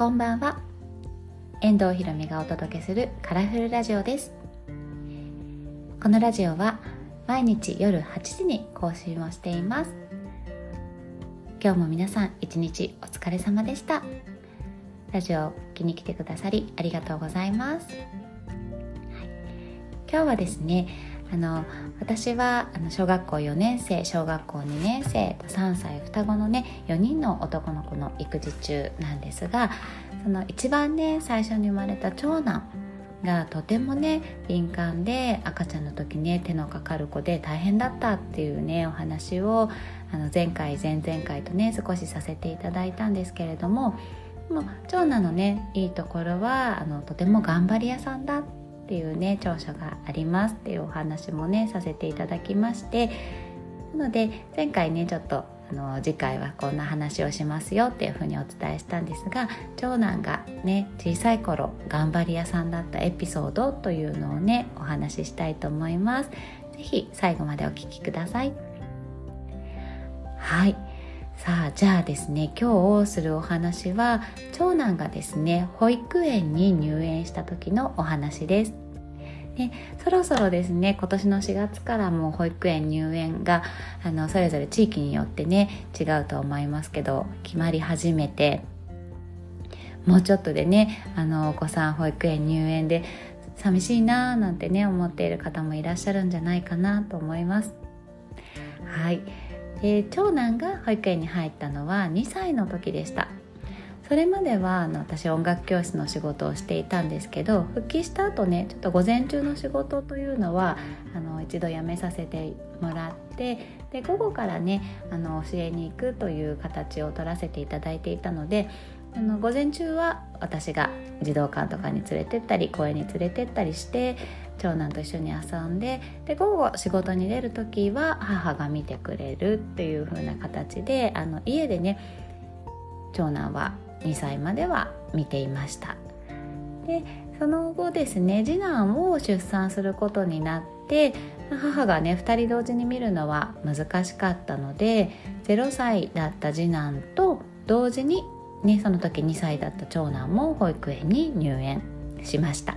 こんばんは。遠藤ひろみがお届けするカラフルラジオです。このラジオは毎日夜8時に更新をしています。今日も皆さん一日お疲れ様でした。ラジオを気に来てくださりありがとうございます、はい、今日はですねあの私はあの小学校4年生小学校2年生と3歳双子のね4人の男の子の育児中なんですがその一番ね最初に生まれた長男がとてもね敏感で赤ちゃんの時ね手のかかる子で大変だったっていうねお話をあの前回前々回とね少しさせていただいたんですけれどもも長男のねいいところはあのとても頑張り屋さんだっていうね長所がありますっていうお話もねさせていただきましてなので前回ねちょっとあの次回はこんな話をしますよっていうふうにお伝えしたんですが長男がね小さい頃頑張り屋さんだったエピソードというのをねお話ししたいと思います。是非最後までお聴きください。はい。さあじゃあですね今日するお話は長男がですね保育園に入園した時のお話です。でそろそろですね今年の4月からもう保育園入園があのそれぞれ地域によってね違うと思いますけど決まり始めてもうちょっとでねあのお子さん保育園入園で寂しいなーなんてね思っている方もいらっしゃるんじゃないかなと思います。はい。で長男が保育園に入ったのは2歳の時でした。それまではあの私音楽教室の仕事をしていたんですけど復帰した後ねちょっと午前中の仕事というのはあの一度辞めさせてもらってで午後からねあの教えに行くという形を取らせていただいていたのであの午前中は私が児童館とかに連れてったり公園に連れてったりして長男と一緒に遊んでで午後仕事に出る時は母が見てくれるっていう風な形であの家でね長男は2歳までは見ていました。でその後ですね次男を出産することになって母がね2人同時に見るのは難しかったので0歳だった次男と同時に、ね、その時2歳だった長男も保育園に入園しました。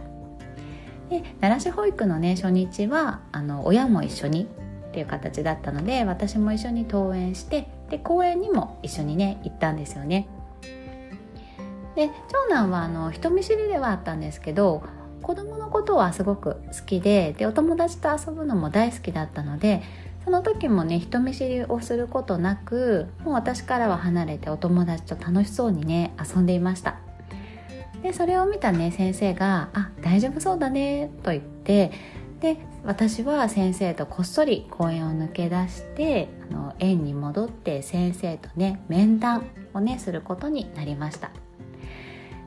で奈良市保育のね初日はあの親も一緒にっていう形だったので私も一緒に登園してで公園にも一緒にね行ったんですよね。で長男はあの人見知りではあったんですけど子供のことはすごく好きででお友達と遊ぶのも大好きだったのでその時もね人見知りをすることなくもう私からは離れてお友達と楽しそうにね遊んでいました。でそれを見たね先生が「あ大丈夫そうだね」と言ってで私は先生とこっそり公園を抜け出してあの園に戻って先生とね面談をねすることになりました。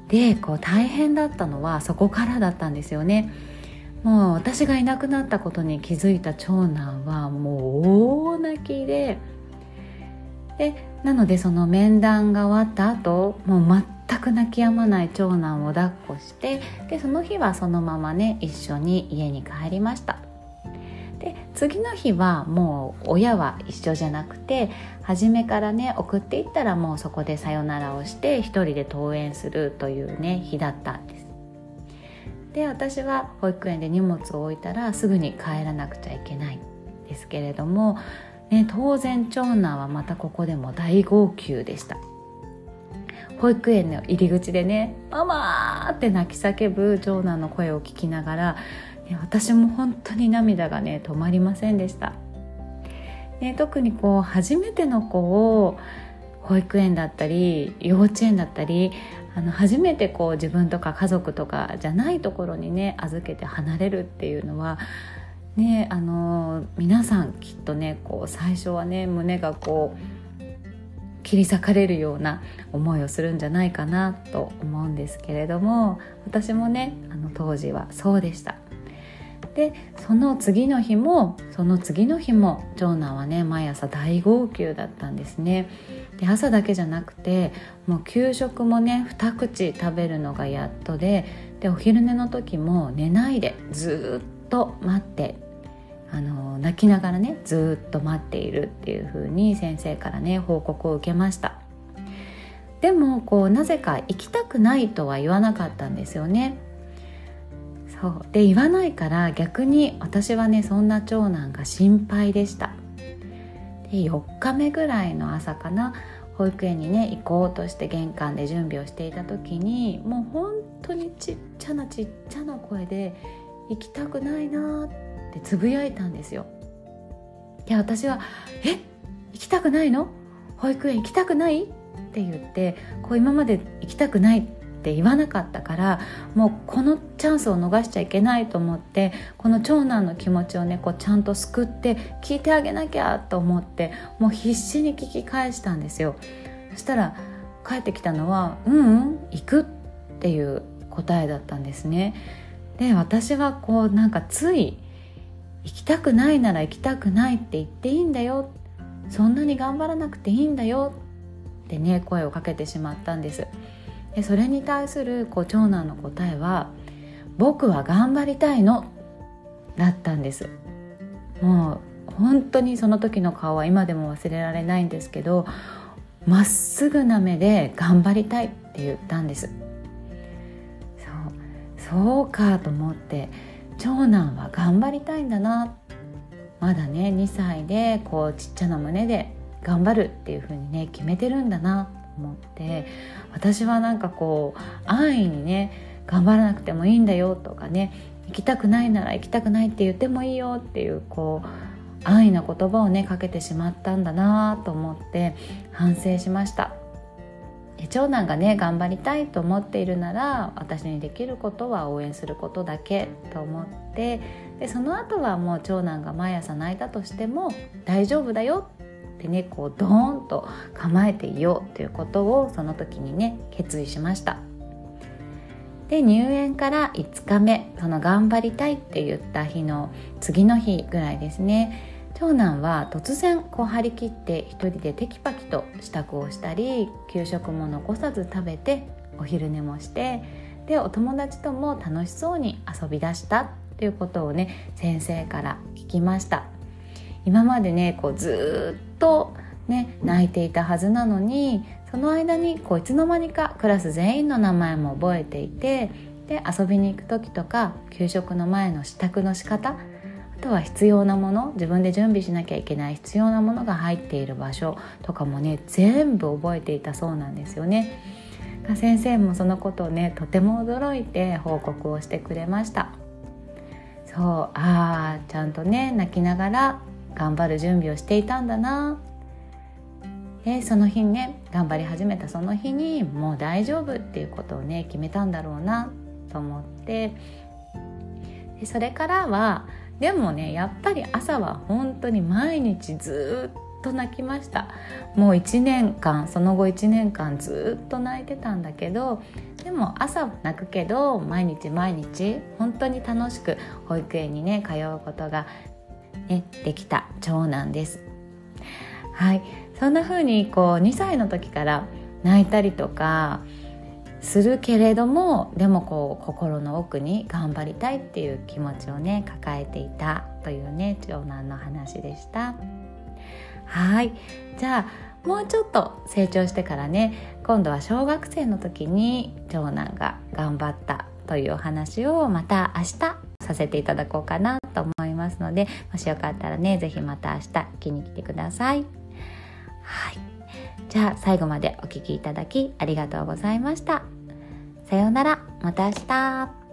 でこう大変だったのはそこからだったんですよね。もう私がいなくなったことに気づいた長男はもう大泣きで。でなのでその面談が終わった後もう全く泣き止まない長男を抱っこしてでその日はそのままね一緒に家に帰りました。で次の日はもう親は一緒じゃなくて初めからね送っていったらもうそこでさよならをして一人で登園するというね日だったんですで私は保育園で荷物を置いたらすぐに帰らなくちゃいけないんですけれども、ね、当然長男はまたここでも大号泣でした保育園の入り口でね「ママ!」って泣き叫ぶ長男の声を聞きながら私も本当に涙がね止まりませんでした、ね、特にこう初めての子を保育園だったり幼稚園だったりあの初めてこう自分とか家族とかじゃないところにね預けて離れるっていうのはねあの皆さんきっとねこう最初はね胸がこう切り裂かれるような思いをするんじゃないかなと思うんですけれども私もねあの当時はそうでした。でその次の日もその次の日も長男はね毎朝大号泣だったんですね。で朝だけじゃなくてもう給食もね2口食べるのがやっとででお昼寝の時も寝ないでずっと待ってあの泣きながらねずっと待っているっていう風に先生からね報告を受けました。でもこうなぜか行きたくないとは言わなかったんですよね。そうで言わないから逆に私はねそんな長男が心配でしたで4日目ぐらいの朝かな保育園にね行こうとして玄関で準備をしていた時にもう本当にちっちゃなちっちゃな声で「行きたくないな」ってつぶやいたんですよ。で私は「え？行きたくないの？保育園行きたくない?」って言ってこう今まで行きたくないって言わなかったからもうこのチャンスを逃しちゃいけないと思ってこの長男の気持ちをねこうちゃんと救って聞いてあげなきゃと思ってもう必死に聞き返したんですよ。そしたら帰ってきたのは「うんうん行く」っていう答えだったんですね。で私はこうなんかつい行きたくないなら行きたくないって言っていいんだよ。そんなに頑張らなくていいんだよ。ってね声をかけてしまったんです。でそれに対するこう長男の答えは「僕は頑張りたいの」だったんです。もう本当にその時の顔は今でも忘れられないんですけどまっすぐな目で「頑張りたい」って言ったんです。そうそうかと思って長男は頑張りたいんだな。まだね2歳でこうちっちゃな胸で頑張るっていう風にね決めてるんだな。思って私はなんかこう安易にね頑張らなくてもいいんだよとかね行きたくないなら行きたくないって言ってもいいよっていうこう安易な言葉をねかけてしまったんだなと思って反省しました。長男がね頑張りたいと思っているなら私にできることは応援することだけと思ってでその後はもう長男が毎朝泣いたとしても大丈夫だよってねこうドーンと構えていようということをその時にね決意しました。で入園から5日目その頑張りたいって言った日の次の日ぐらいですね。長男は突然こう張り切って一人でテキパキと支度をしたり給食も残さず食べてお昼寝もしてでお友達とも楽しそうに遊び出したっていうことをね先生から聞きました。今までねこうずっとね泣いていたはずなのにその間にこういつの間にかクラス全員の名前も覚えていてで遊びに行く時とか給食の前の支度の仕方あとは必要なもの自分で準備しなきゃいけない必要なものが入っている場所とかもね全部覚えていたそうなんですよね。先生もそのことをねとても驚いて報告をしてくれましたそうああちゃんとね泣きながら頑張る準備をしていたんだな。でその日ね頑張り始めたその日にもう大丈夫っていうことをね決めたんだろうなと思って。でそれからはでもねやっぱり朝は本当に毎日ずっと泣きました。もう1年間その後1年間ずっと泣いてたんだけどでも朝泣くけど毎日毎日本当に楽しく保育園にね通うことがね、できた。長男です。はい、そんな風にこう2歳の時から泣いたりとかするけれどもでもこう心の奥に頑張りたいっていう気持ちをね抱えていたというね長男の話でした。はい。じゃあもうちょっと成長してからね今度は小学生の時に長男が頑張ったというお話をまた明日させていただこうかなと思いますのでもしよかったらね是非また明日聞きに来てください。はいじゃあ最後までお聴きいただきありがとうございました。さようなら、また明日。